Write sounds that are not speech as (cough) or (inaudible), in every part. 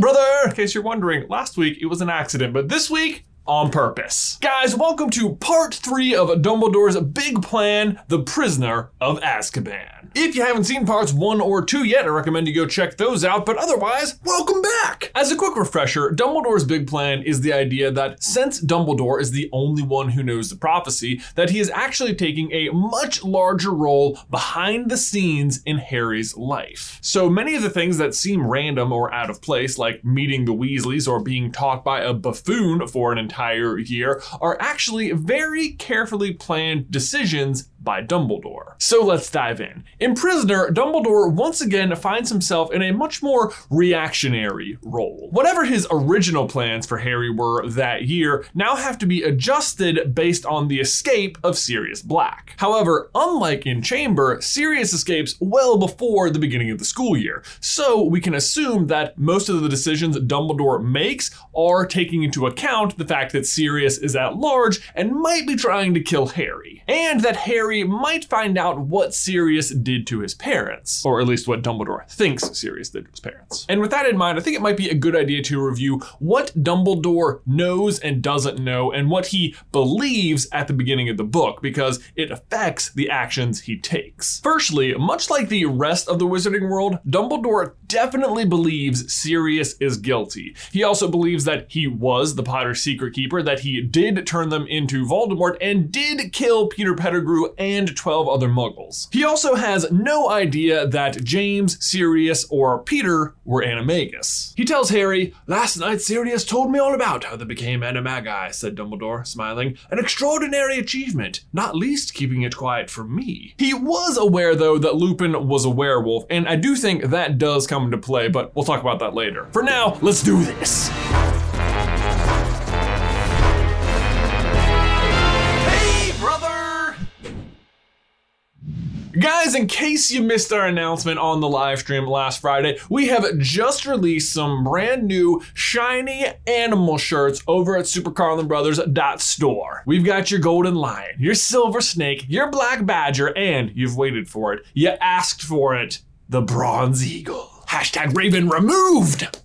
Brother! In case you're wondering, last week it was an accident, but this week, on purpose. Guys, welcome to part three of Dumbledore's big plan, The Prisoner of Azkaban. If you haven't seen parts one or two yet, I recommend you go check those out, but otherwise, welcome back! As a quick refresher, Dumbledore's big plan is the idea that since Dumbledore is the only one who knows the prophecy, that he is actually taking a much larger role behind the scenes in Harry's life. So many of the things that seem random or out of place, like meeting the Weasleys or being taught by a buffoon for an entire year, are actually very carefully planned decisions by Dumbledore. So let's dive in. In Prisoner, Dumbledore once again finds himself in a much more reactionary role. Whatever his original plans for Harry were that year now have to be adjusted based on the escape of Sirius Black. However, unlike in Chamber, Sirius escapes well before the beginning of the school year, so we can assume that most of the decisions Dumbledore makes are taking into account the fact that Sirius is at large and might be trying to kill Harry, and that Harry Harry might find out what Sirius did to his parents, or at least what Dumbledore thinks Sirius did to his parents. And with that in mind, I think it might be a good idea to review what Dumbledore knows and doesn't know, and what he believes at the beginning of the book, because it affects the actions he takes. Firstly, much like the rest of the wizarding world, Dumbledore definitely believes Sirius is guilty. He also believes that he was the Potter's secret keeper, that he did turn them into Voldemort, and did kill Peter Pettigrew and 12 other muggles. He also has no idea that James, Sirius, or Peter were animagus. He tells Harry, Last night Sirius told me all about how they became animagi, said Dumbledore, smiling. An extraordinary achievement, not least keeping it quiet from me. He was aware, though, that Lupin was a werewolf, and I do think that does come into play, but we'll talk about that later. For now, let's do this. Hey, brother. Guys, in case you missed our announcement on the live stream last Friday, we have just released some brand new shiny animal shirts over at supercarlinbrothers.store. We've got your golden lion, your silver snake, your black badger, and you've waited for it. You asked for it, the bronze eagle. Hashtag Raven removed.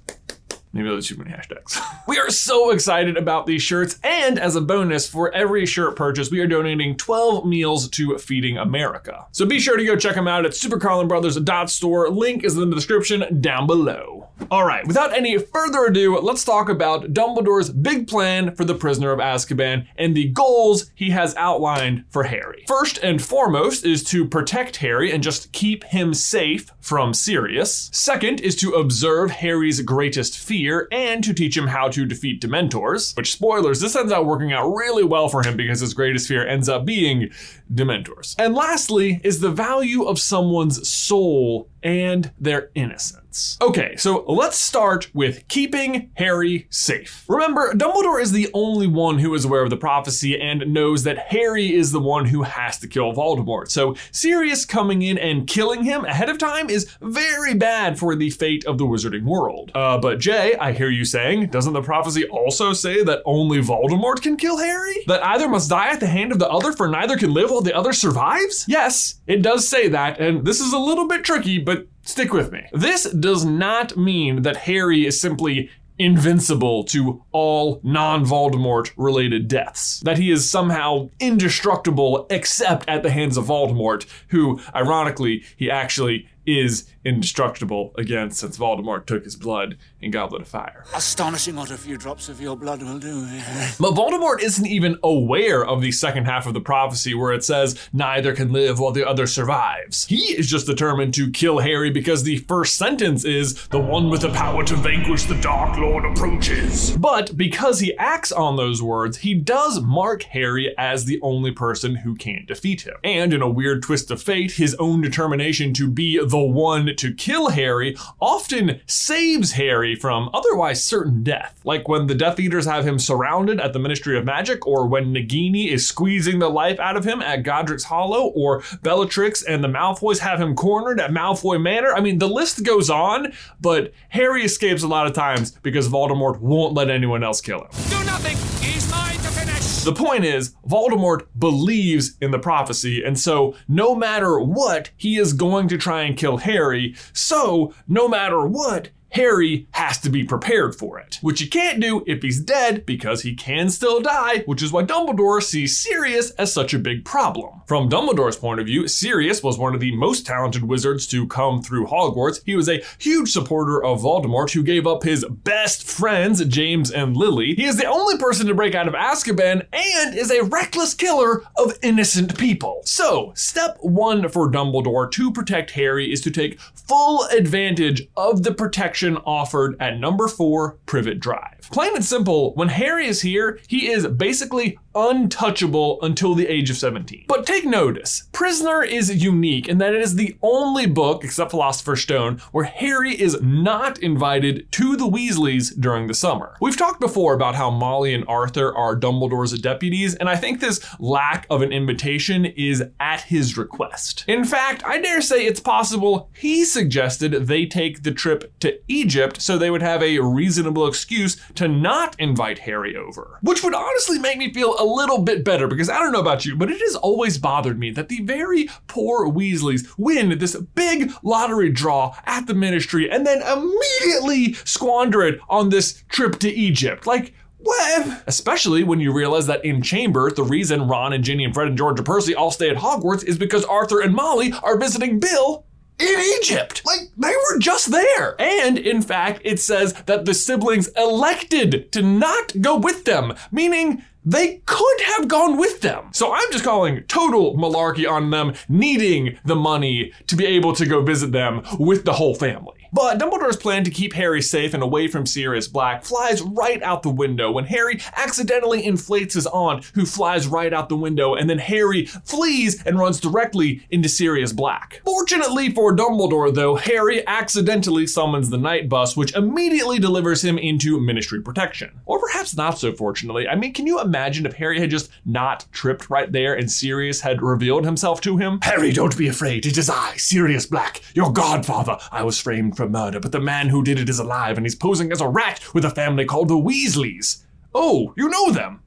Maybe those too many hashtags. (laughs) we are so excited about these shirts, and as a bonus, for every shirt purchase, we are donating 12 meals to Feeding America. So be sure to go check them out at supercarlinbrothers.store. Link is in the description down below. All right, without any further ado, let's talk about Dumbledore's big plan for the prisoner of Azkaban and the goals he has outlined for Harry. First and foremost is to protect Harry and just keep him safe from Sirius. Second is to observe Harry's greatest fear fear and to teach him how to defeat Dementors. Which, spoilers, this ends up working out really well for him because his greatest fear ends up being Dementors. And lastly, is the value of someone's soul and their innocence. Okay, so let's start with keeping Harry safe. Remember, Dumbledore is the only one who is aware of the prophecy and knows that Harry is the one who has to kill Voldemort. So Sirius coming in and killing him ahead of time is very bad for the fate of the wizarding world. Uh, but Jay, I hear you saying, doesn't the prophecy also say that only Voldemort can kill Harry? That either must die at the hand of the other for neither can live while the other survives? Yes, it does say that, and this is a little bit tricky, but stick with me. This does not mean that Harry is simply invincible to all non Voldemort related deaths. That he is somehow indestructible except at the hands of Voldemort, who, ironically, he actually is indestructible again since Voldemort took his blood in Goblet of Fire. Astonishing what a few drops of your blood will do. (laughs) but Voldemort isn't even aware of the second half of the prophecy where it says neither can live while the other survives. He is just determined to kill Harry because the first sentence is the one with the power to vanquish the Dark Lord approaches. But because he acts on those words, he does mark Harry as the only person who can't defeat him. And in a weird twist of fate, his own determination to be the one to kill Harry often saves Harry from otherwise certain death. Like when the Death Eaters have him surrounded at the Ministry of Magic, or when Nagini is squeezing the life out of him at Godric's Hollow, or Bellatrix and the Malfoys have him cornered at Malfoy Manor. I mean, the list goes on, but Harry escapes a lot of times because Voldemort won't let anyone else kill him. Do nothing! He's mine to finish! The point is, Voldemort believes in the prophecy, and so no matter what, he is going to try and kill Harry. So, no matter what, Harry has to be prepared for it, which he can't do if he's dead because he can still die, which is why Dumbledore sees Sirius as such a big problem. From Dumbledore's point of view, Sirius was one of the most talented wizards to come through Hogwarts. He was a huge supporter of Voldemort who gave up his best friends, James and Lily. He is the only person to break out of Azkaban and is a reckless killer of innocent people. So, step one for Dumbledore to protect Harry is to take full advantage of the protection offered at number four, Privet Drive. Plain and simple, when Harry is here, he is basically untouchable until the age of 17. But take notice, Prisoner is unique in that it is the only book, except Philosopher's Stone, where Harry is not invited to the Weasleys during the summer. We've talked before about how Molly and Arthur are Dumbledore's deputies, and I think this lack of an invitation is at his request. In fact, I dare say it's possible he suggested they take the trip to Egypt so they would have a reasonable excuse to not invite Harry over. Which would honestly make me feel a little bit better because I don't know about you, but it has always bothered me that the very poor Weasleys win this big lottery draw at the ministry and then immediately squander it on this trip to Egypt. Like, what? Especially when you realize that in Chamber, the reason Ron and Ginny and Fred and George and Percy all stay at Hogwarts is because Arthur and Molly are visiting Bill in Egypt. Like, they were just there. And in fact, it says that the siblings elected to not go with them, meaning they could have gone with them. So I'm just calling total malarkey on them needing the money to be able to go visit them with the whole family. But Dumbledore's plan to keep Harry safe and away from Sirius Black flies right out the window when Harry accidentally inflates his aunt, who flies right out the window, and then Harry flees and runs directly into Sirius Black. Fortunately for Dumbledore, though, Harry accidentally summons the night bus, which immediately delivers him into Ministry protection. Or perhaps not so fortunately. I mean, can you imagine if Harry had just not tripped right there and Sirius had revealed himself to him? Harry, don't be afraid. It is I, Sirius Black, your godfather. I was framed for murder, but the man who did it is alive and he's posing as a rat with a family called the Weasleys. Oh, you know them.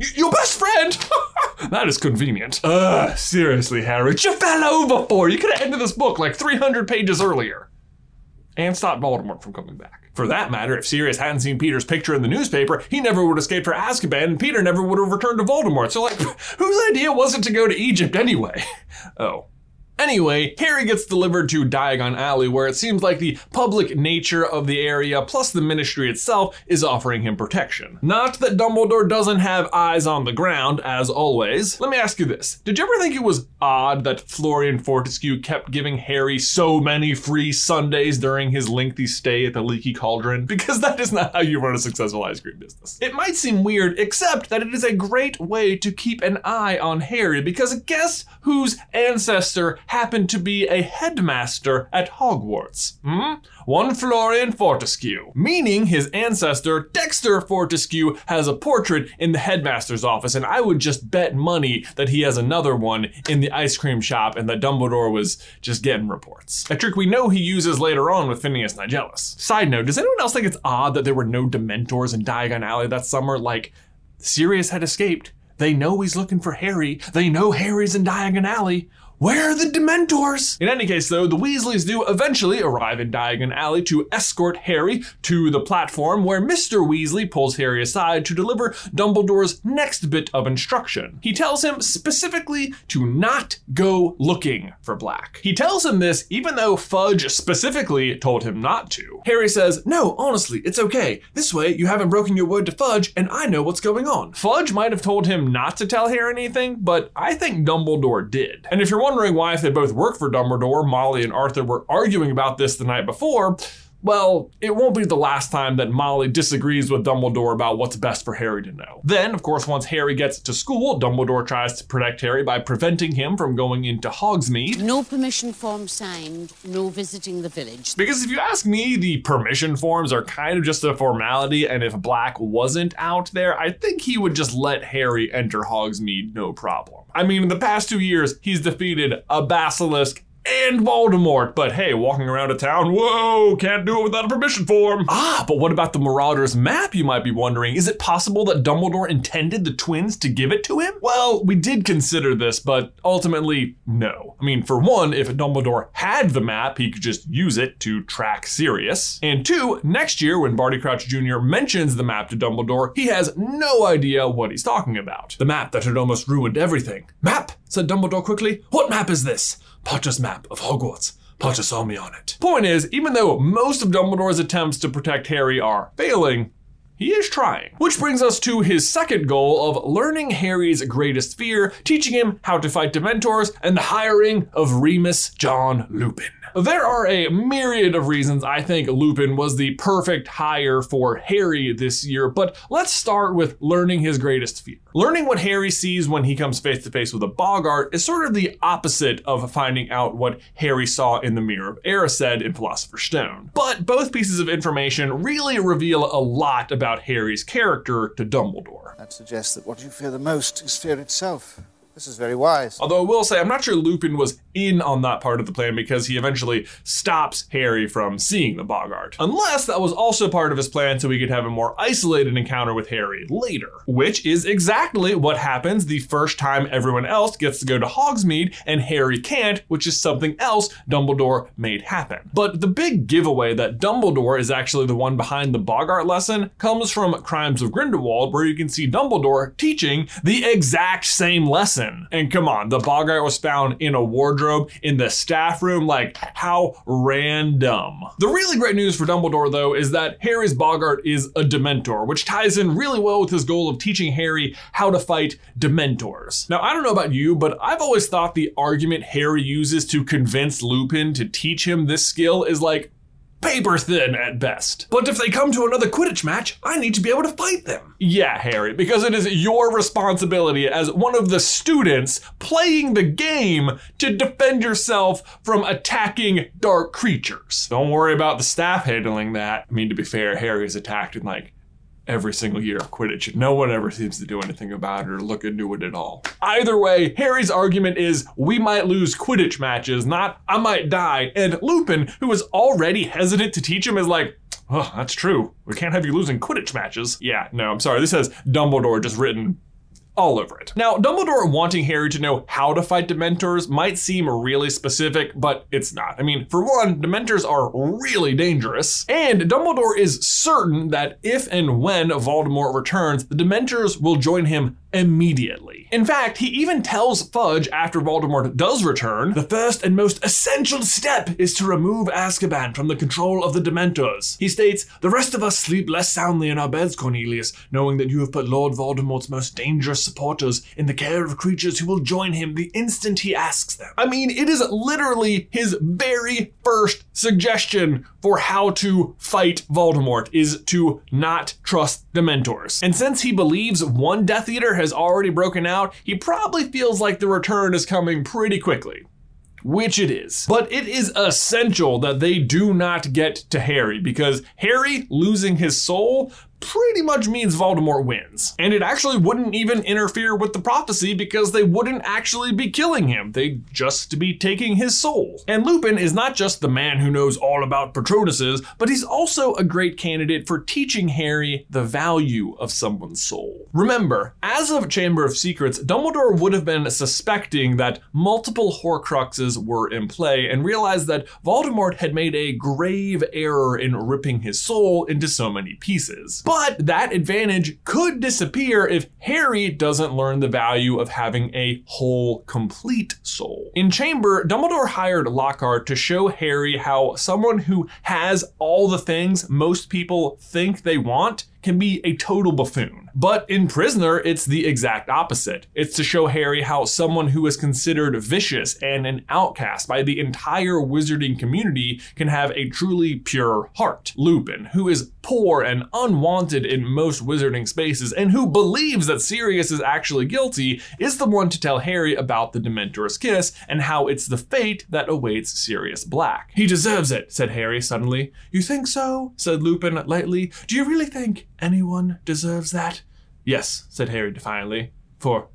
Y- your best friend? (laughs) that is convenient. Ugh, seriously, Harry, you fell over for? You could have ended this book like 300 pages earlier. And stopped Voldemort from coming back. For that matter, if Sirius hadn't seen Peter's picture in the newspaper, he never would have escaped for Azkaban, and Peter never would have returned to Voldemort. So, like, (laughs) whose idea was it to go to Egypt anyway? (laughs) Oh. Anyway, Harry gets delivered to Diagon Alley, where it seems like the public nature of the area, plus the ministry itself, is offering him protection. Not that Dumbledore doesn't have eyes on the ground, as always. Let me ask you this Did you ever think it was odd that Florian Fortescue kept giving Harry so many free sundaes during his lengthy stay at the Leaky Cauldron? (laughs) Because that is not how you run a successful ice cream business. It might seem weird, except that it is a great way to keep an eye on Harry, because guess whose ancestor happened to be a headmaster at Hogwarts. Hmm? One Florian Fortescue. Meaning his ancestor, Dexter Fortescue, has a portrait in the headmaster's office, and I would just bet money that he has another one in the ice cream shop and that Dumbledore was just getting reports. A trick we know he uses later on with Phineas Nigellus. Side note, does anyone else think it's odd that there were no Dementors in Diagon Alley that summer? Like, Sirius had escaped. They know he's looking for Harry. They know Harry's in Diagon Alley. Where are the Dementors? In any case, though, the Weasleys do eventually arrive in Diagon Alley to escort Harry to the platform where Mr. Weasley pulls Harry aside to deliver Dumbledore's next bit of instruction. He tells him specifically to not go looking for Black. He tells him this even though Fudge specifically told him not to. Harry says, No, honestly, it's okay. This way, you haven't broken your word to Fudge, and I know what's going on. Fudge might have told him not to tell Harry anything, but I think Dumbledore did. And if you're wondering why, if they both work for Dumbledore, Molly and Arthur were arguing about this the night before, well, it won't be the last time that Molly disagrees with Dumbledore about what's best for Harry to know. Then, of course, once Harry gets to school, Dumbledore tries to protect Harry by preventing him from going into Hogsmeade. No permission form signed, no visiting the village. Because if you ask me, the permission forms are kind of just a formality, and if Black wasn't out there, I think he would just let Harry enter Hogsmeade no problem. I mean, in the past two years, he's defeated a basilisk and Voldemort. But hey, walking around a town, whoa, can't do it without a permission form. Ah, but what about the Marauders map, you might be wondering? Is it possible that Dumbledore intended the twins to give it to him? Well, we did consider this, but ultimately, no. I mean, for one, if Dumbledore had the map, he could just use it to track Sirius. And two, next year, when Barty Crouch Jr. mentions the map to Dumbledore, he has no idea what he's talking about. The map that had almost ruined everything. Map? said Dumbledore quickly. What map is this? Potter's map of Hogwarts. Potter saw me on it. Point is, even though most of Dumbledore's attempts to protect Harry are failing, he is trying. Which brings us to his second goal of learning Harry's greatest fear, teaching him how to fight Dementors, and the hiring of Remus John Lupin. There are a myriad of reasons I think Lupin was the perfect hire for Harry this year, but let's start with learning his greatest fear. Learning what Harry sees when he comes face to face with a Boggart is sort of the opposite of finding out what Harry saw in the Mirror of Erised in Philosopher's Stone. But both pieces of information really reveal a lot about Harry's character to Dumbledore. That suggests that what you fear the most is fear itself. This is very wise. Although I will say, I'm not sure Lupin was in on that part of the plan because he eventually stops Harry from seeing the Boggart. Unless that was also part of his plan so he could have a more isolated encounter with Harry later. Which is exactly what happens the first time everyone else gets to go to Hogsmeade and Harry can't, which is something else Dumbledore made happen. But the big giveaway that Dumbledore is actually the one behind the Boggart lesson comes from Crimes of Grindelwald, where you can see Dumbledore teaching the exact same lesson. And come on, the Boggart was found in a wardrobe in the staff room. Like, how random. The really great news for Dumbledore, though, is that Harry's Boggart is a Dementor, which ties in really well with his goal of teaching Harry how to fight Dementors. Now, I don't know about you, but I've always thought the argument Harry uses to convince Lupin to teach him this skill is like, paper thin at best. But if they come to another Quidditch match, I need to be able to fight them. Yeah, Harry, because it is your responsibility as one of the students playing the game to defend yourself from attacking dark creatures. Don't worry about the staff handling that. I mean, to be fair, Harry's attacked in like every single year of Quidditch. No one ever seems to do anything about it or look into it at all. Either way, Harry's argument is we might lose Quidditch matches, not I might die. And Lupin, who is already hesitant to teach him, is like, Oh, that's true. We can't have you losing Quidditch matches. Yeah, no, I'm sorry. This has Dumbledore just written all over it. Now, Dumbledore wanting Harry to know how to fight Dementors might seem really specific, but it's not. I mean, for one, Dementors are really dangerous, and Dumbledore is certain that if and when Voldemort returns, the Dementors will join him immediately. In fact, he even tells Fudge after Voldemort does return, the first and most essential step is to remove Azkaban from the control of the Dementors. He states, The rest of us sleep less soundly in our beds, Cornelius, knowing that you have put Lord Voldemort's most dangerous supporters in the care of creatures who will join him the instant he asks them. I mean, it is literally his very first suggestion for how to fight Voldemort is to not trust Dementors. And since he believes one Death Eater has already broken out, he probably feels like the return is coming pretty quickly which it is. But it is essential that they do not get to Harry because Harry losing his soul pretty much means Voldemort wins. And it actually wouldn't even interfere with the prophecy because they wouldn't actually be killing him. They'd just be taking his soul. And Lupin is not just the man who knows all about Patronuses, but he's also a great candidate for teaching Harry the value of someone's soul. Remember, as of Chamber of Secrets, Dumbledore would have been suspecting that multiple Horcruxes were in play and realized that Voldemort had made a grave error in ripping his soul into so many pieces. But that advantage could disappear if Harry doesn't learn the value of having a whole, complete soul. In Chamber, Dumbledore hired Lockhart to show Harry how someone who has all the things most people think they want can be a total buffoon. But in Prisoner, it's the exact opposite. It's to show Harry how someone who is considered vicious and an outcast by the entire wizarding community can have a truly pure heart. Lupin, who is poor and unwanted in most wizarding spaces and who believes that Sirius is actually guilty, is the one to tell Harry about the Dementor's kiss and how it's the fate that awaits Sirius Black. He deserves it, said Harry suddenly. You think so? said Lupin lightly. Do you really think anyone deserves that? Yes, said Harry defiantly. For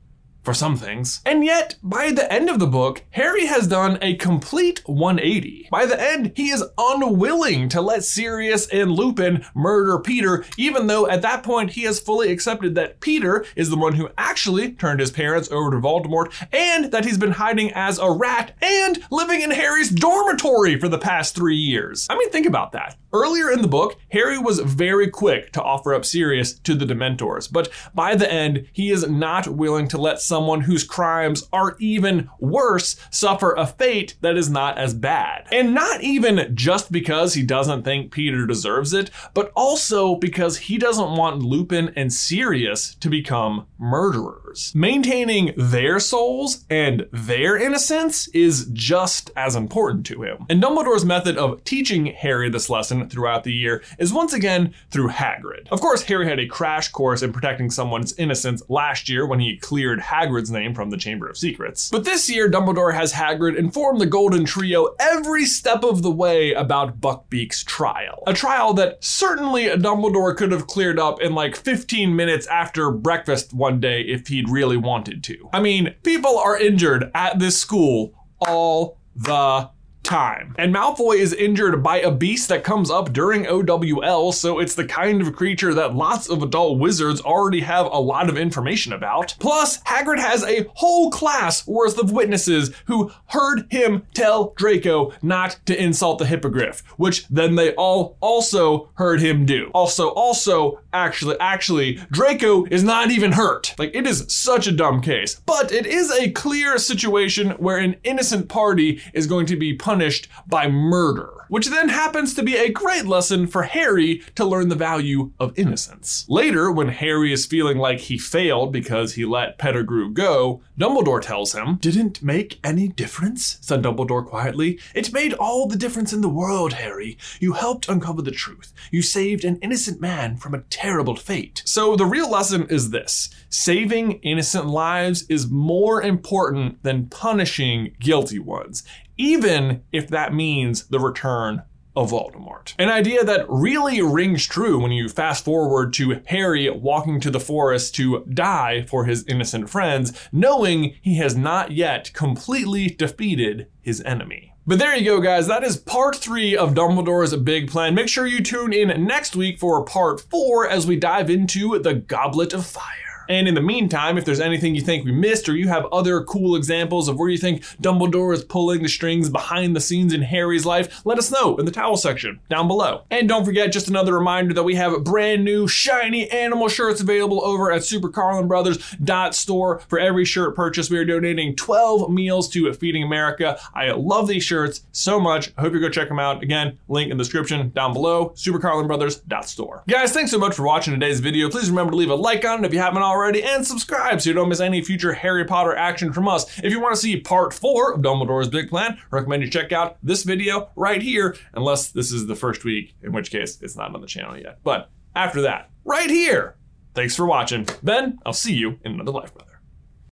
for some things. And yet, by the end of the book, Harry has done a complete 180. By the end, he is unwilling to let Sirius and Lupin murder Peter, even though at that point he has fully accepted that Peter is the one who actually turned his parents over to Voldemort, and that he's been hiding as a rat and living in Harry's dormitory for the past three years. I mean, think about that. Earlier in the book, Harry was very quick to offer up Sirius to the Dementors, but by the end, he is not willing to let someone whose crimes are even worse suffer a fate that is not as bad. And not even just because he doesn't think Peter deserves it, but also because he doesn't want Lupin and Sirius to become murderers. Maintaining their souls and their innocence is just as important to him. And Dumbledore's method of teaching Harry this lesson throughout the year is once again through Hagrid. Of course, Harry had a crash course in protecting someone's innocence last year when he cleared Hagrid's name from the Chamber of Secrets. But this year, Dumbledore has Hagrid inform the Golden Trio every step of the way about Buckbeak's trial. A trial that certainly Dumbledore could have cleared up in like 15 minutes after breakfast one day if he'd really wanted to. I mean, people are injured at this school all the time. And Malfoy is injured by a beast that comes up during OWL, so it's the kind of creature that lots of adult wizards already have a lot of information about. Plus, Hagrid has a whole class worth of witnesses who heard him tell Draco not to insult the hippogriff, which then they all also heard him do. Also, also, actually, actually, Draco is not even hurt. Like, it is such a dumb case. But it is a clear situation where an innocent party is going to be punished by murder which then happens to be a great lesson for Harry to learn the value of innocence. Later, when Harry is feeling like he failed because he let Pettigrew go, Dumbledore tells him, Didn't make any difference, said Dumbledore quietly. It made all the difference in the world, Harry. You helped uncover the truth. You saved an innocent man from a terrible fate. So the real lesson is this saving innocent lives is more important than punishing guilty ones even if that means the return of Voldemort. An idea that really rings true when you fast forward to Harry walking to the forest to die for his innocent friends, knowing he has not yet completely defeated his enemy. But there you go, guys. That is part three of Dumbledore's big plan. Make sure you tune in next week for part four as we dive into the Goblet of Fire. And in the meantime, if there's anything you think we missed or you have other cool examples of where you think Dumbledore is pulling the strings behind the scenes in Harry's life, let us know in the towel section down below. And don't forget, just another reminder that we have brand new shiny animal shirts available over at supercarlinbrothers.store. For every shirt purchase, we are donating 12 meals to Feeding America. I love these shirts so much. I hope you go check them out. Again, link in the description down below, supercarlinbrothers.store. Guys, thanks so much for watching today's video. Please remember to leave a like on it if you haven't already already and subscribe so you don't miss any future Harry Potter action from us. If you want to see part four of Dumbledore's Big Plan, I recommend you check out this video right here, unless this is the first week, in which case it's not on the channel yet. But after that, right here. Thanks for watching. Ben, I'll see you in another life, brother.